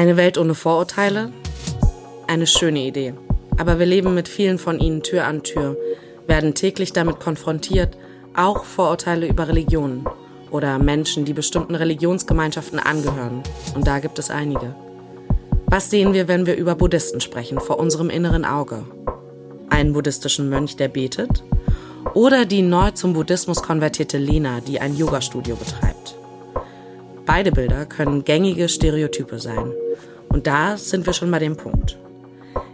Eine Welt ohne Vorurteile? Eine schöne Idee. Aber wir leben mit vielen von ihnen Tür an Tür, werden täglich damit konfrontiert, auch Vorurteile über Religionen oder Menschen, die bestimmten Religionsgemeinschaften angehören. Und da gibt es einige. Was sehen wir, wenn wir über Buddhisten sprechen, vor unserem inneren Auge? Einen buddhistischen Mönch, der betet? Oder die neu zum Buddhismus konvertierte Lena, die ein Yoga-Studio betreibt? Beide Bilder können gängige Stereotype sein. Und da sind wir schon bei dem Punkt.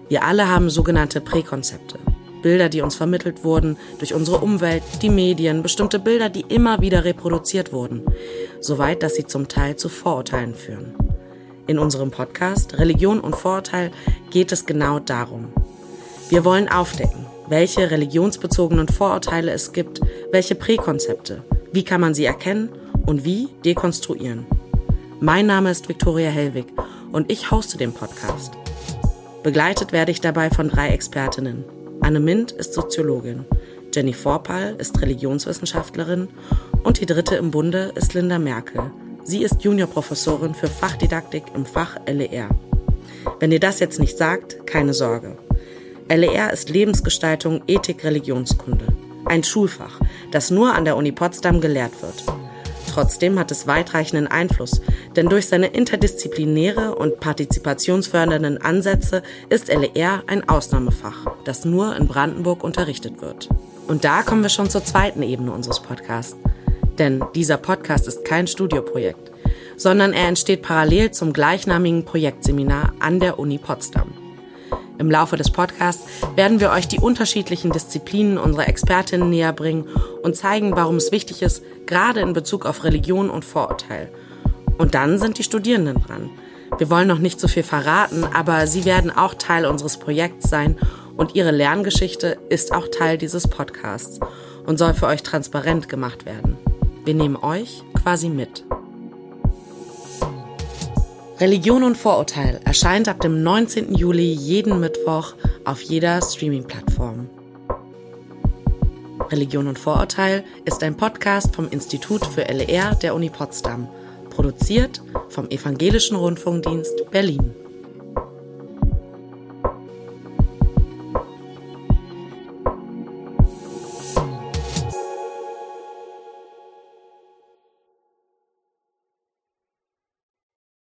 Wir alle haben sogenannte Präkonzepte. Bilder, die uns vermittelt wurden durch unsere Umwelt, die Medien, bestimmte Bilder, die immer wieder reproduziert wurden, soweit dass sie zum Teil zu Vorurteilen führen. In unserem Podcast Religion und Vorurteil geht es genau darum. Wir wollen aufdecken, welche religionsbezogenen Vorurteile es gibt, welche Präkonzepte, wie kann man sie erkennen und wie dekonstruieren. Mein Name ist Viktoria Hellwig und ich hoste den Podcast. Begleitet werde ich dabei von drei Expertinnen. Anne Mint ist Soziologin, Jenny Vorpal ist Religionswissenschaftlerin und die dritte im Bunde ist Linda Merkel. Sie ist Juniorprofessorin für Fachdidaktik im Fach LER. Wenn ihr das jetzt nicht sagt, keine Sorge. LER ist Lebensgestaltung, Ethik, Religionskunde. Ein Schulfach, das nur an der Uni Potsdam gelehrt wird. Trotzdem hat es weitreichenden Einfluss, denn durch seine interdisziplinäre und partizipationsfördernden Ansätze ist LER ein Ausnahmefach, das nur in Brandenburg unterrichtet wird. Und da kommen wir schon zur zweiten Ebene unseres Podcasts. Denn dieser Podcast ist kein Studioprojekt, sondern er entsteht parallel zum gleichnamigen Projektseminar an der Uni Potsdam. Im Laufe des Podcasts werden wir euch die unterschiedlichen Disziplinen unserer Expertinnen näher bringen und zeigen, warum es wichtig ist, gerade in Bezug auf Religion und Vorurteil. Und dann sind die Studierenden dran. Wir wollen noch nicht so viel verraten, aber sie werden auch Teil unseres Projekts sein und ihre Lerngeschichte ist auch Teil dieses Podcasts und soll für euch transparent gemacht werden. Wir nehmen euch quasi mit. Religion und Vorurteil erscheint ab dem 19. Juli jeden Mittwoch auf jeder Streaming-Plattform. Religion und Vorurteil ist ein Podcast vom Institut für LER der Uni Potsdam, produziert vom Evangelischen Rundfunkdienst Berlin.